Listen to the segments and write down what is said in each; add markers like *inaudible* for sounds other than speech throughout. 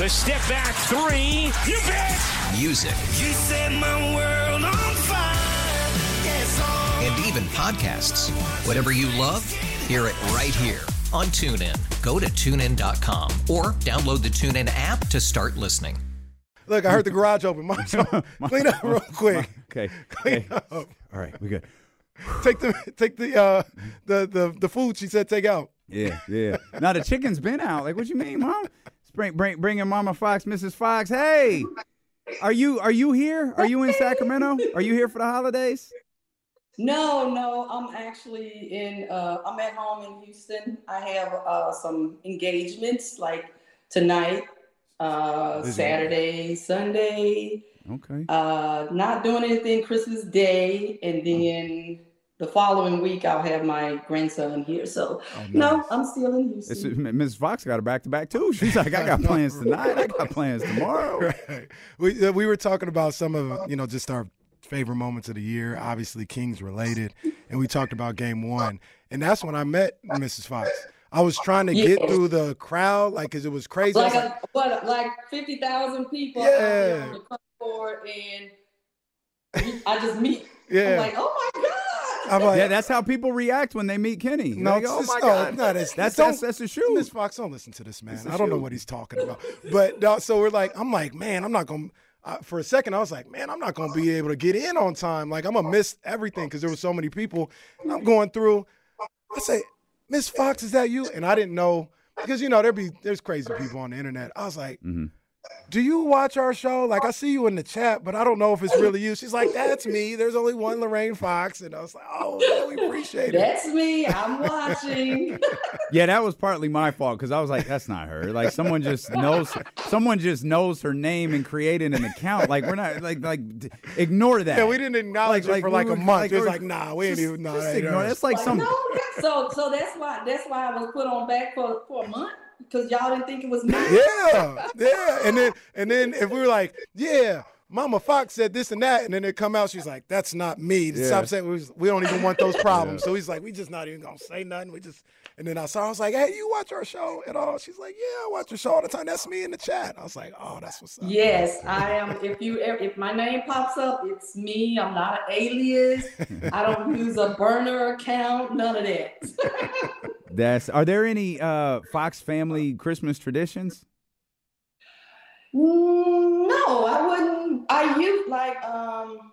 The step back three. You bet. music, You set my world on fire. Yes, oh. and even podcasts. Whatever you love, hear it right here on TuneIn. Go to tunein.com or download the TuneIn app to start listening. Look, I heard the garage open. Mom, *laughs* so clean up real quick. Okay. Clean okay. up. All right, we good. Take the take the uh the the the food she said take out. Yeah, yeah. now the chicken's been out. Like, what you mean, mom? Bring, bring, bringing Mama Fox, Mrs. Fox. Hey, are you are you here? Are you in Sacramento? Are you here for the holidays? No, no, I'm actually in. Uh, I'm at home in Houston. I have uh, some engagements like tonight, uh, Saturday, Sunday. Okay. Uh, not doing anything Christmas Day, and then the following week I'll have my grandson here. So oh, no, I'm still in Houston. is, Mrs. Fox got her back to back too. She's like, I got *laughs* plans tonight. I got plans tomorrow. *laughs* Right. We we were talking about some of you know just our favorite moments of the year, obviously Kings related, and we talked about Game One, and that's when I met Mrs. Fox. I was trying to get through the crowd, like, cause it was crazy. Like was a, what, like fifty thousand people out there Yeah. on the court, and I just meet. Yeah. I'm like, oh my god. I'm like, Yeah, that's how people react when they meet Kenny. No, oh my no, God. it's not that's, that's, that's the shoe. Miss Fox, don't listen to this man. I don't know what he's talking about. But no, so we're like, I'm like, man, I'm not gonna. Uh, for a second, I was like, man, I'm not gonna be able to get in on time. Like, I'm gonna miss everything because there were so many people. And I'm going through. I say, Miss Fox, is that you? And I didn't know because you know there be there's crazy people on the internet. I was like. Mm-hmm. Do you watch our show? Like I see you in the chat, but I don't know if it's really you. She's like, "That's me." There's only one Lorraine Fox, and I was like, "Oh, man, we appreciate it." That's me. I'm watching. *laughs* Yeah, that was partly my fault because I was like, "That's not her." Like someone just knows, someone just knows her name and created an account. Like we're not like like d- ignore that. Yeah, we didn't acknowledge it for like we a were- month. it was like, nah, we ain't just- even. Nah, just that ain't ignore. us. That's like some. no, so so that's why that's why I was put on back for for a month because y'all didn't think it was me. Yeah, yeah. *laughs* And then and then if we were like, yeah, Mama Fox said this and that, and then it come out, she's like, that's not me. Yeah. Stop saying we, we don't even want those *laughs* problems. So he's like, we just not even gonna say nothing. We just. And then I saw, I was like, hey, you watch our show at all? She's like, yeah, I watch your show all the time. That's me in the chat. I was like, oh, that's what's up. Yes, I am. If you if my name pops up, it's me. I'm not an alias. I don't use a burner account. None of that. *laughs* That's. Are there any uh, Fox family Christmas traditions? Mm, no, I wouldn't. I used like um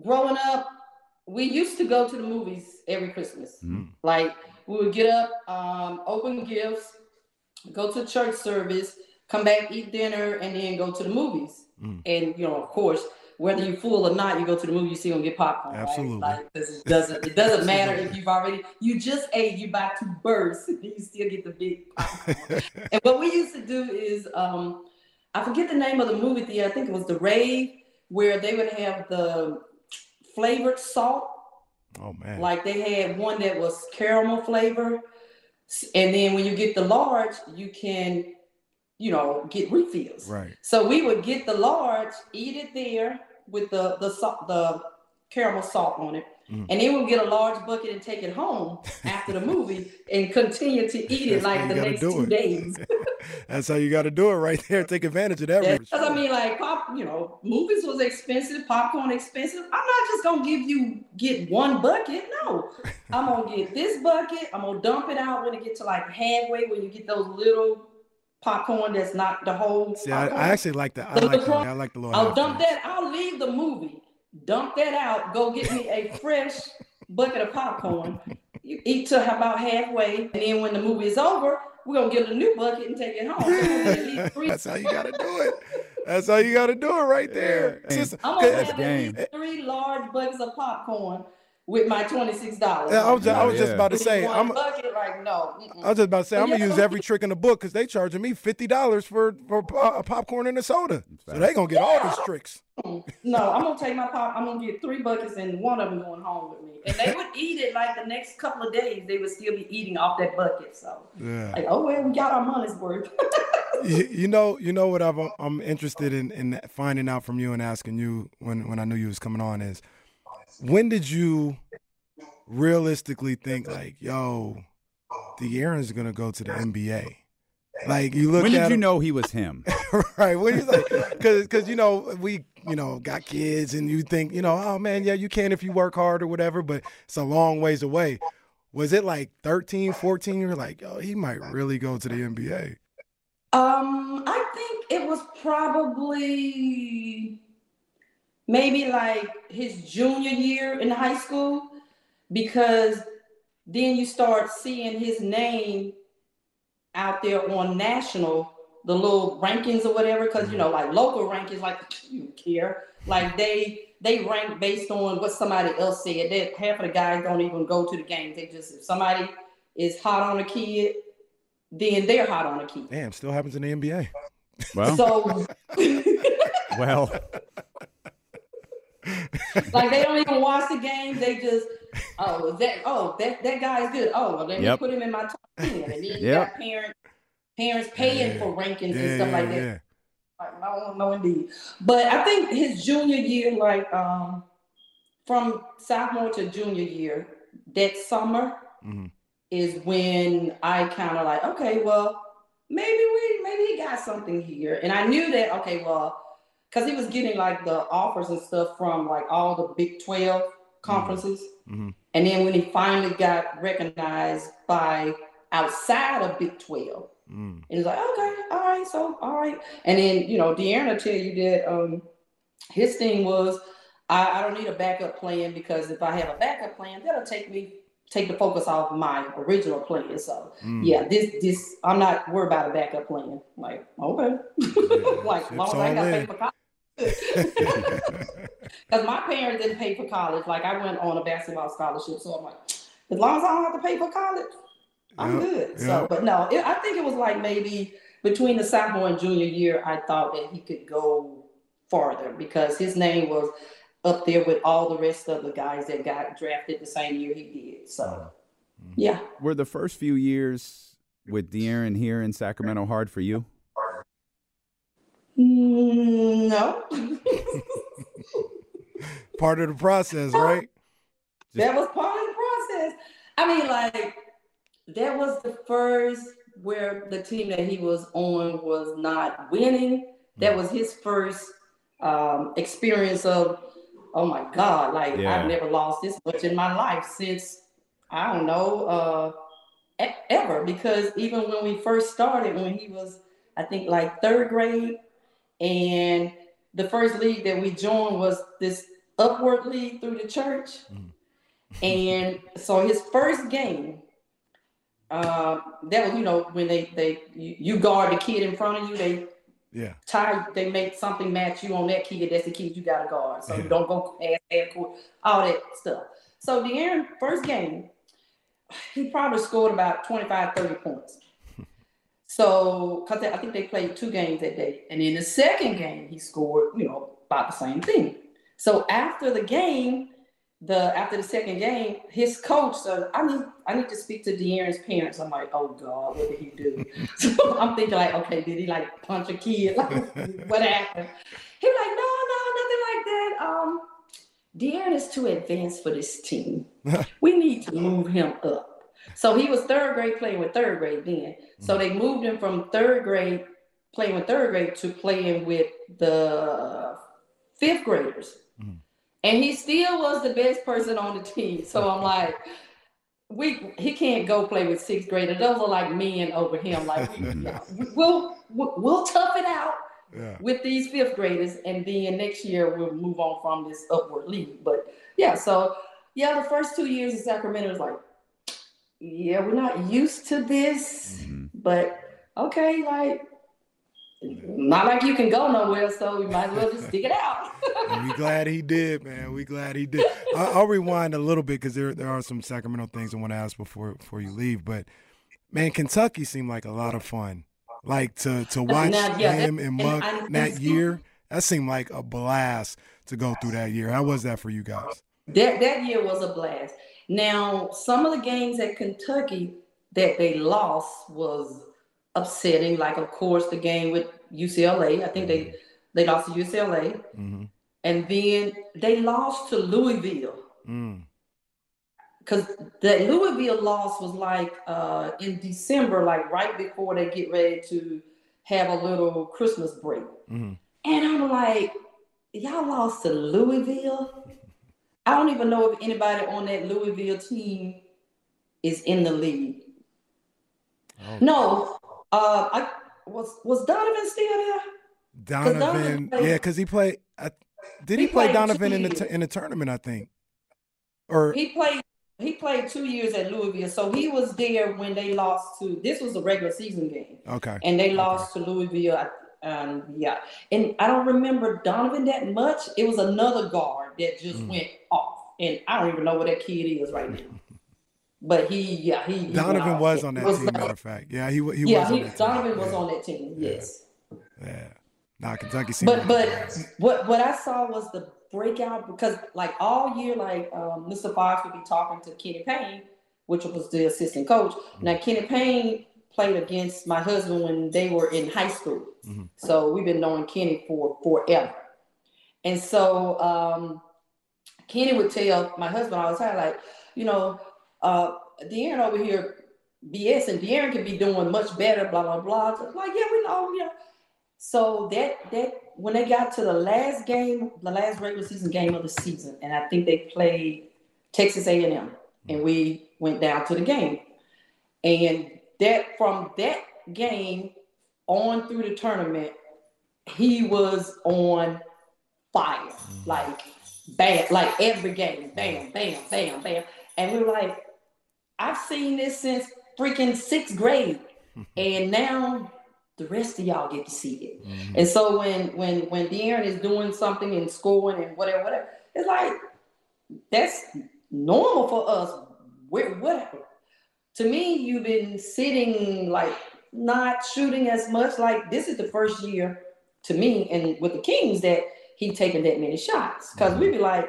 growing up, we used to go to the movies every Christmas. Like we would get up, um, open gifts, go to church service, come back, eat dinner, and then go to the movies. And you know, of course, whether you're full or not, you go to the movie, you still gonna get popcorn. right? Absolutely. Like this doesn't it doesn't *laughs* matter if you've already you just ate, you about to burst, and *laughs* you still get the big popcorn. *laughs* and what we used to do is um I forget the name of the movie theater. I think it was the Rave, where they would have the flavored salt. Oh man. Like they had one that was caramel flavor, and then when you get the large, you can, you know, get refills. Right. So we would get the large, eat it there with the the salt, the caramel salt on it, Mm. and then we'll get a large bucket and take it home after the movie and continue to eat it like the next two it. days. *laughs* That's how you got to do it right there. Take advantage of that. Yeah, because I mean, like pop, you know, movies was expensive, popcorn expensive. I'm not just gonna give you get one bucket. No, *laughs* I'm gonna get this bucket. I'm gonna dump it out when it get to like halfway when you get those little popcorn that's not the whole. See, I. I actually like that. I The like little the, I like the little. Oh, I'll dump ones. that. I'll leave the movie, dump that out, go get me a fresh bucket of popcorn. You eat to about halfway, and then when the movie is over, we're gonna get a new bucket and take it home. So we're gonna get at least three- That's how you got to do it. That's how you got to do it right there. Yeah. Just- I'm gonna cause- have game. at least three large buckets of popcorn with my twenty six dollars. Yeah, I was, just, I was just about to say, one I'm, bucket, like no. mm-mm. I was just about to say, I'm gonna use *laughs* every trick in the book because they charging me fifty dollars for for po- a popcorn and a soda, so they gonna get all these tricks. No, I'm gonna take my pop. I'm gonna get three buckets and one of them going home with me. And they would eat it like the next couple of days. They would still be eating off that bucket. So, Yeah. like, oh well, we got our money's worth. *laughs* you, you know, you know what I've, I'm interested in in finding out from you and asking you when when I knew you was coming on is when did you realistically think like, yo, De'Aaron's gonna go to the NBA? Like you look When at did you him- know he was him? *laughs* right? When you like, because because you know we you know got kids and you think you know oh man yeah you can if you work hard or whatever, but it's a long ways away. Was it like 13, 14? You're like, oh, he might really go to the NBA. Um, I think it was probably maybe like his junior year in high school because then you start seeing his name out there on national, the little rankings or whatever, because you mm-hmm. know, like local rankings, like *laughs* you care. Like they they rank based on what somebody else said. That half of the guys don't even go to the games. They just if somebody is hot on a kid, then they're hot on a kid. Damn, still happens in the NBA. Well, So *laughs* well, *laughs* like they don't even watch the game. They just oh that oh that that guy is good. Oh well, let Yep. me put him in my top ten. And then you Yep. got parents parents paying for rankings and stuff like that. Like, no, no, indeed. But I think his junior year, like um, from sophomore to junior year, that summer Mhm. is when I kind of like, okay, well, maybe we, maybe he got something here, and I knew that. Okay, well, because he was getting like the offers and stuff from like all the Big Twelve conferences, Mhm. and then when he finally got recognized by outside of Big Twelve. Mm. And it's like, okay, all right, so all right. And then, you know, Deanna tell you that um his thing was I, I don't need a backup plan because if I have a backup plan, that'll take me take the focus off my original plan. So Mm. yeah, this this I'm not worried about a backup plan. Like, okay. *laughs* like as long as I got paid for college. *laughs* Because my parents didn't pay for college. Like I went on a basketball scholarship. So I'm like, as long as I don't have to pay for college, I'm Yep, good. So, yep. but no, it, I think it was like maybe between the sophomore and junior year, I thought that he could go farther because his name was up there with all the rest of the guys that got drafted the same year he did. So, yeah. were the first few years with De'Aaron here in Sacramento hard for you? Mm, no. *laughs* Part of the process, right? *laughs* that was part of the process. I mean, like, that was the first where the team that he was on was not winning. That was his first um, experience of, oh my God, like, Yeah. I've never lost this much in my life since, I don't know, uh, ever. Because even when we first started, when he was, I think, like third grade, and the first league that we joined was this upward league through the church. And so his first game, uh, that was you know when they they you, you guard the kid in front of you, they Yeah. tie they make something match you on that kid. That's the kid you got to guard. So Yeah. you don't go past half court, all that stuff. So De'Aaron first game, he probably scored about 25, 30 points. So, because I think they played two games that day. And in the second game, he scored, you know, about the same thing. So after the game, the after the second game, his coach said, I need I need to speak to De'Aaron's parents. I'm like, oh God, what did he do? *laughs* so I'm thinking like, okay, did he like punch a kid? *laughs* Like, what happened? He was like, no, no, nothing like that. Um, De'Aaron is too advanced for this team. *laughs* we need to move him up. So he was third grade playing with third grade then. So mm-hmm. they moved him from third grade playing with third grade to playing with the fifth graders. Mm-hmm. And he still was the best person on the team. So I'm *laughs* like, we he can't go play with sixth graders. Those are like men over him. Like *laughs* we'll we'll we'll tough it out Yeah. with these fifth graders, and then next year we'll move on from this upward league. But yeah, so yeah, the first two years in Sacramento was like, yeah, we're not used to this, mm-hmm. But okay, like not like you can go nowhere, so we might as well just stick it out. *laughs* And we glad he did, man. We glad he did. I, I'll rewind a little bit because there there are some Sacramento things I want to ask before before you leave. But man, Kentucky seemed like a lot of fun. Like to to watch Now, yeah, him and and Monk I- that year. That seemed like a blast to go through that year. How was that for you guys? That that year was a blast. Now, some of the games at Kentucky that they lost was upsetting. Like, of course, the game with UCLA. I think they they lost to UCLA, Mm-hmm. and then they lost to Louisville. Mm. Because that Louisville loss was like uh, in December, like right before they get ready to have a little Christmas break. Mhm. And I'm like, y'all lost to Louisville? I don't even know if anybody on that Louisville team is in the league. Oh. No, uh, I was was Donovan still there? Donovan, Donovan played- yeah, because he played. I, did he, He play Donovan in the years. t- in the tournament? I think. Or He played he played two years at Louisville, so he was there when they lost to. This was a regular season game. okay, and they lost to Louisville. Um, yeah, and I don't remember Donovan that much. It was another guard that just Mm. went off, and I don't even know where that kid is right now. *laughs* But he, yeah, he. Donovan was on that Was team. like- *laughs* Matter of fact, yeah, he he yeah, was on he, that team. Donovan was yeah. on that team. Yes, Yeah, nah, Kentucky seemed. but but what what I saw was the breakout because like all year, like um, Mr. Fox would be talking to Kenny Payne, which was the assistant coach. Now Kenny Payne played against my husband when they were in high school, Mhm. so we've been knowing Kenny for forever. And so um, Kenny would tell my husband all the time, like, you know, uh, De'Aaron over here BS and De'Aaron could be doing much better, blah blah blah. So, like, yeah, we know, you know. So that that when they got to the last game, the last regular season game of the season, and I think they played Texas A&M, and we went down to the game, and that from that game on through the tournament, he was on fire, like bad, like every game, bam, bam, bam, bam, and we were like, I've seen this since freaking sixth grade, *laughs* and now the rest of y'all get to see it. Mm-hmm. And so when when when De'Aaron is doing something and scoring and whatever, whatever, it's like that's normal for us. Where whatever. To me, you've been sitting like not shooting as much. Like this is the first year to me, and with the Kings that he taking that many shots. Because we'd mm-hmm. be like,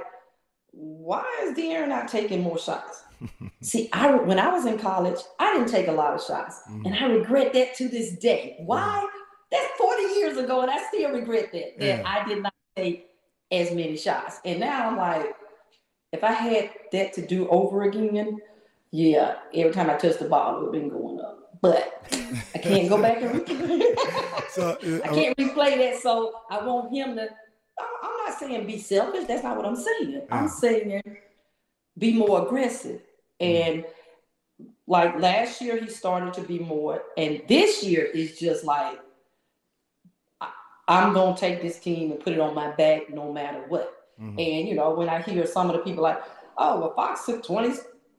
why is De'Aaron not taking more shots? *laughs* See, I when I was in college, I didn't take a lot of shots, mm-hmm. and I regret that to this day. Why? Mm-hmm. That's 40 years ago, and I still regret that that Yeah. I did not take as many shots. And now I'm like, if I had that to do over again, yeah, every time I touch the ball, it been going up. But I can't go back and replay. *laughs* So uh, I can't replay that, so I want him to. I'm not saying be selfish. That's not what I'm saying. Yeah. I'm saying be more aggressive. And like last year, he started to be more, and this year is just like I'm gonna take this team and put it on my back no matter what. Mhm. And you know, when I hear some of the people like, "Oh, well, Fox took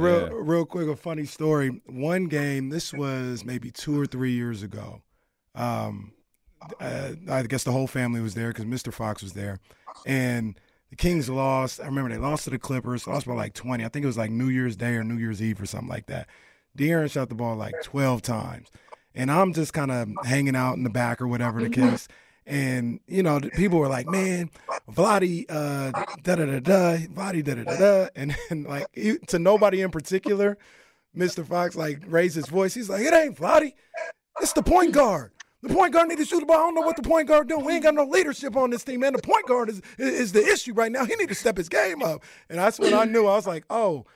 Real, real quick, a funny story. One game, this was maybe two or three years ago. Um, uh, I guess the whole family was there because Mr. Fox was there, and the Kings lost. I remember they lost to the Clippers, lost by like twenty. I think it was like New Year's Day or New Year's Eve or something like that. De'Aaron shot the ball like twelve times, and I'm just kind of hanging out in the back or whatever the case. And you know, people were like, "Man, Vladi, uh, da da da da, Vladi, da da da da," and, *laughs* and like to nobody in particular, Mr. Fox like raised his voice. He's like, "It ain't Vladi, it's the point guard. The point guard need to shoot the ball. I don't know what the point guard doing. We ain't got no leadership on this team, man. The point guard is is the issue right now. He need to step his game up." And that's when I knew. I was like, "Oh,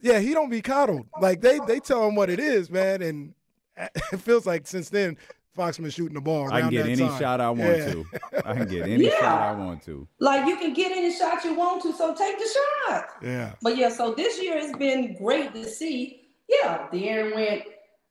yeah, he don't be coddled. Like they they tell him what it is, man." And *laughs* it feels like since then, Fox been shooting the ball. I can get that any time. shot I want Yeah. to. I can get any Yeah. shot I want to. Like you can get any shot you want to, so take the shot. Yeah. But yeah, so this year it's been great to see. Yeah, De'Aaron went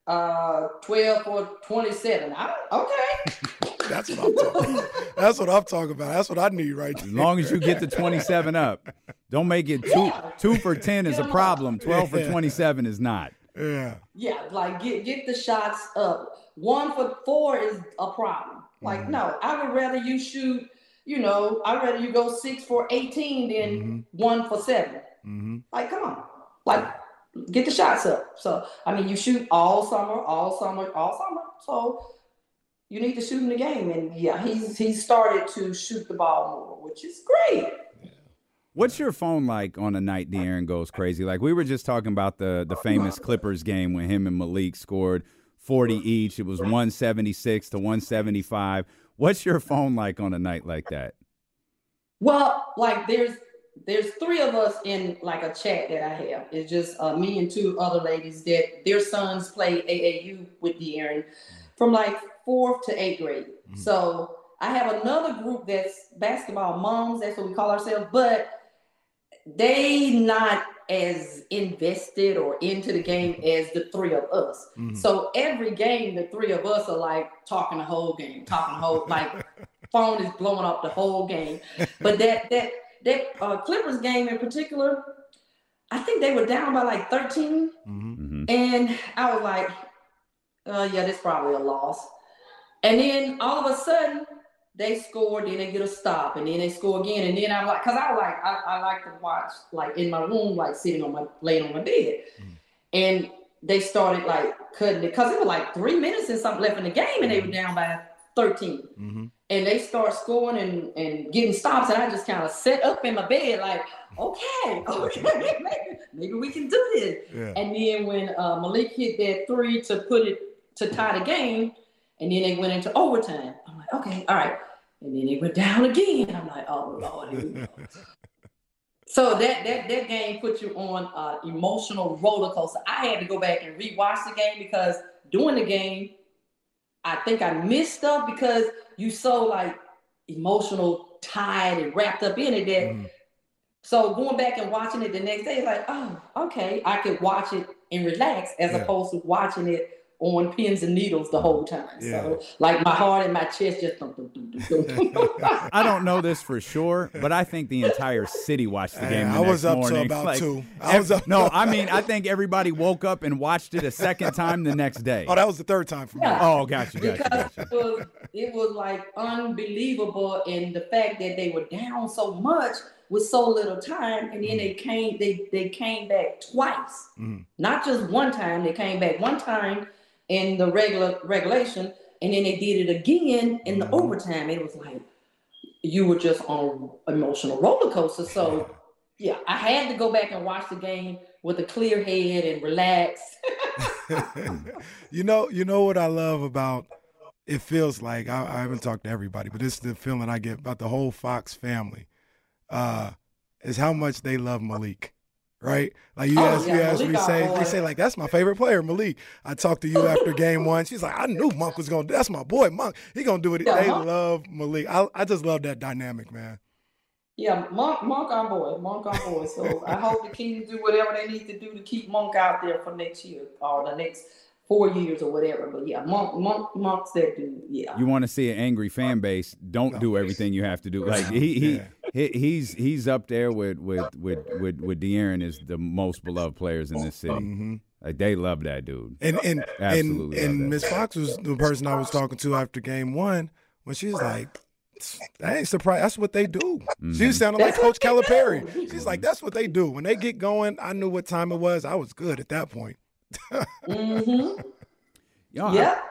uh 12 for 27. I, okay. *laughs* That's what I'm talking. That's what I'm talking about. That's what I need right As there. long as you get to 27 up, don't make it two two for 10 is a problem. 12 for 27 is not. Yeah. Yeah, like get get the shots up. One for four is a problem. Like, no, I would rather you shoot, you know, I'd rather you go six for 18 than one for 7 Mm-hmm. Like, come on. Like, get the shots up. So, I mean, you shoot all summer, all summer, all summer. So you need to shoot in the game. And yeah, he's he's started to shoot the ball more, which is great. What's your phone like on a night De'Aaron goes crazy? Like we were just talking about the the *laughs* famous Clippers game when him and Malik scored 40 each. It was 176 to 175. What's your phone like on a night like that? Well, like there's there's three of us in like a chat that I have. It's just uh, me and two other ladies that their sons play AAU with De'Aaron from like fourth to eighth grade. So I have another group that's basketball moms. That's what we call ourselves, but they not as invested or into the game as the three of us. So every game, the three of us are like talking the whole game, talking the whole like *laughs* phone is blowing up the whole game. But that that that uh, Clippers game in particular, I think they were down by like 13, Mhm. and I was like, uh, yeah, this probably a loss. And then all of a sudden, they score, then they get a stop, and then they score again, and then I'm like, cause I like I, I like to watch like in my room, like sitting on my laying on my bed, and they started like cutting it, cause it was like three minutes and something left in the game, and they were down by 13 Mm-hmm. and they start scoring and, and getting stops, and I just kind of set up in my bed, like, okay, *laughs* okay, *laughs* maybe, maybe we can do this. Yeah. And then when uh, Malik hit that three to put it to tie the game, and then they went into overtime, okay, all right. And then it went *laughs* down again. I'm like, oh Lord, here we go. *laughs* So that that that game put you on an emotional roller coaster. I had to go back and rewatch the game because during the game, I think I missed stuff because you so like emotional, tied, and wrapped up in it that. Mm-hmm. So going back and watching it the next day, it's like, oh, okay, I could watch it and relax as Yeah. opposed to watching it on pins and needles the whole time. Yeah. So like my heart and my chest just dum, dum, dum, dum, dum, dum. I don't know this for sure, but I think the entire city watched the game. Yeah, the I was next up to about *laughs* Like, two. I was up- no, I mean, I think everybody woke up and watched it a second time the next day. Oh, that was the third time for me. Yeah. Oh, gotcha, gotcha, because gotcha. it was it was like unbelievable and the fact that they were down so much with so little time and then they came they they came back twice Mhm. not just one time they came back one time in the regular regulation and then they did it again in the overtime it was like you were just on an emotional roller coaster so yeah i had to go back and watch the game with a clear head and relax *laughs* you know, you know what I love about it feels like I, I haven't talked to everybody, but this is the feeling I get about the whole Fox family. Uh, is how much they love Malik. Right? Like you Oh, ask you yeah, ask Malik me say boy. they say like that's my favorite player, Malik. I talked to you after game one. She's like, I knew Monk was gonna that's my boy, Monk. He gonna do it. Yeah, they Monk- love Malik. I, I just love that dynamic, man. Yeah, Monk, Monk our boy, Monk on boy. So I hope the Kings do whatever they need to do to keep Monk out there for next year or the next four years or whatever. But yeah, Monk, Monk, Monk's that dude. Yeah. You want to see an angry fan uh, base? Don't do everything you have to do. *laughs* Like he, he, Yeah. He he's he's up there with with with with with De'Aaron is the most beloved players in this city. Mm-hmm. Like they love that dude. And and Absolutely and, and. Miss Fox was the person I was talking to after game one when she was like, I ain't surprised. That's what they do. Mm-hmm. She sounded like Coach they Calipari. *laughs* She's like, that's what they do. When they get going, I knew what time it was. I was good at that point. Mm-hmm. *laughs* Yo, I- Yep.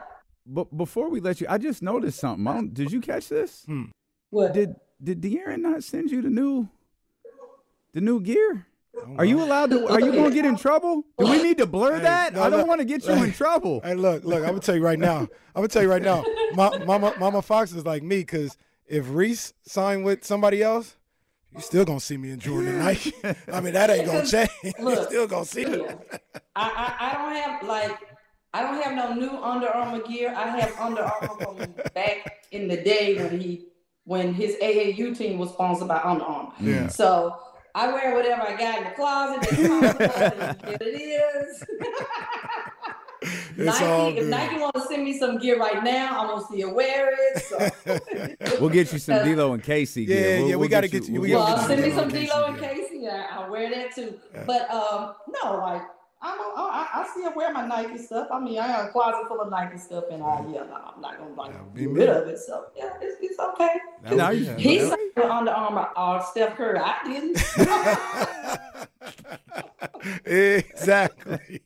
but before we let you, I just noticed something. I did you catch this? What? Did did De'Aaron not send you the new the new gear? Oh are you allowed to? Are you going to get in trouble? Do we need to blur Hey, that? no, I don't want to get you in trouble. Hey, look, look. I'm gonna tell you right now. I'm gonna tell you right now. Ma- Mama, Mama Fox is like me because if Reese signed with somebody else, you still gonna see me in Jordan tonight. I mean, that ain't gonna change. *laughs* you Look, still gonna see me. Yeah. I, I I don't have like I don't have no new Under Armour gear. I have Under Armour from back in the day when he when his AAU team was sponsored by Under Armour. Yeah. So I wear whatever I got in the closet. That's *laughs* comfortable, and here it is. It's Nike, all if good. Nike want to send me some gear right now, I'm gonna see you wear it. So. *laughs* We'll get you some D'Lo and Casey gear. Yeah, We'll- yeah, we we'll gotta get you- we'll we get Well, gotta I'll get send me some and D'Lo and Casey Casey. I, I'll wear that too. But um, no, like I'm, I, I still wear my Nike stuff. I mean, I got a closet full of Nike stuff, and I, yeah, no, I'm not gonna like be get rid of it. So yeah, it's, it's okay. That Now you- He yeah. signed with Under Armour or Steph Curry. I didn't. exactly.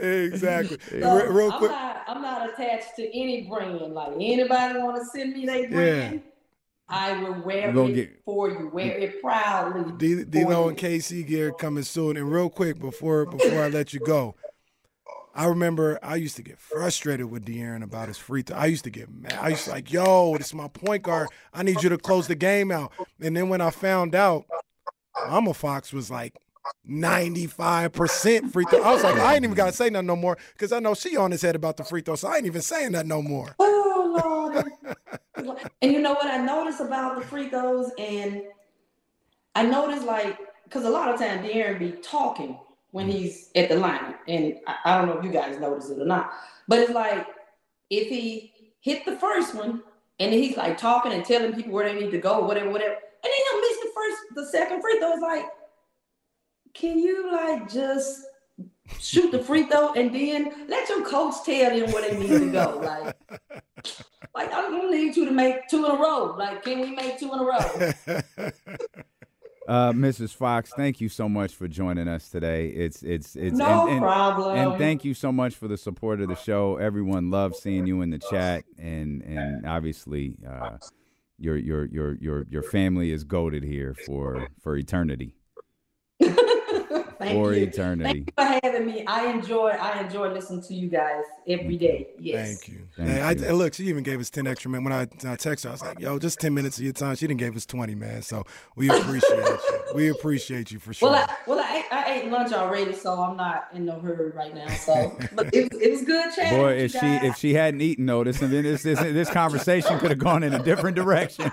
exactly. So Re- Real I'm quick. not, I'm not attached to any brand. Like anybody want to send me their brand, I will wear it get- for you. Wear it proudly. D- for and KC gear coming soon. And real quick before before I let you go, I remember I used to get frustrated with De'Aaron about his free throw. I used to get mad. I used to like, yo, this is my point guard. I need you to close the game out. And then when I found out, Mama Fox was like 95% free throw. I was like, I ain't even gotta say nothing no more because I know she on his head about the free throw, so I ain't even saying that no more. Oh Lord. *laughs* and you know what I noticed about the free throws, and I noticed like because a lot of times De'Aaron be talking when mm-hmm. he's at the line, and I, I don't know if you guys notice it or not, but it's like if he hit the first one and then he's like talking and telling people where they need to go, whatever, whatever, and then he'll miss the first, the second free throw. It's like, can you like just shoot the free throw and then let your coach tell them where they need to go? *laughs* Like, like I don't need you to make two in a row. Like, can we make two in a row? *laughs* Uh, Mrs. Fox, thank you so much for joining us today. It's it's it's No and, and, problem. And thank you so much for the support of the show. Everyone loves seeing you in the chat, and and obviously, uh, your your your your your family is goaded here for for eternity. Thank for you. eternity. Thank you for having me. I enjoy I enjoy listening to you guys every day. Yes. Thank you. Thank Hey, you. and look, she even gave us 10 extra minutes. When I, I texted her, I was like, yo, just 10 minutes of your time. She didn't give us 20, man. So we appreciate you. We appreciate you for sure. Well, I, well, I, ate- I ate lunch already, so I'm not in no hurry right now. So, *laughs* but it, was- it was good chatting. Boy, if she if she hadn't eaten though, this then this this, this conversation could have gone in a different direction.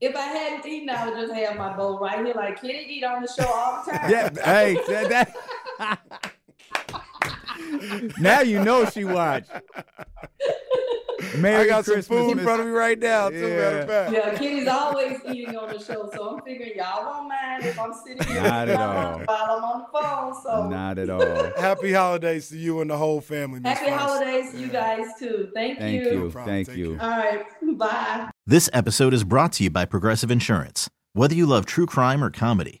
if I hadn't eaten, I would just have my bowl right here. Like Kenny eat on the show all the time. Yeah, hey, that, that- now you know she watched. *laughs* Merry I got Christmas, some food in front of me right now, too, matter of fact. Yeah, Kenny's always eating on the show, so I'm figuring y'all won't mind if I'm sitting here Not at all. while I'm on the phone. So Not at all. Happy holidays to you and the whole family. Miss happy Fox. holidays to you guys too. Thank, Thank you. you. problem. Thank Take you. All right, *laughs* bye. This episode is brought to you by Progressive Insurance. Whether you love true crime or comedy,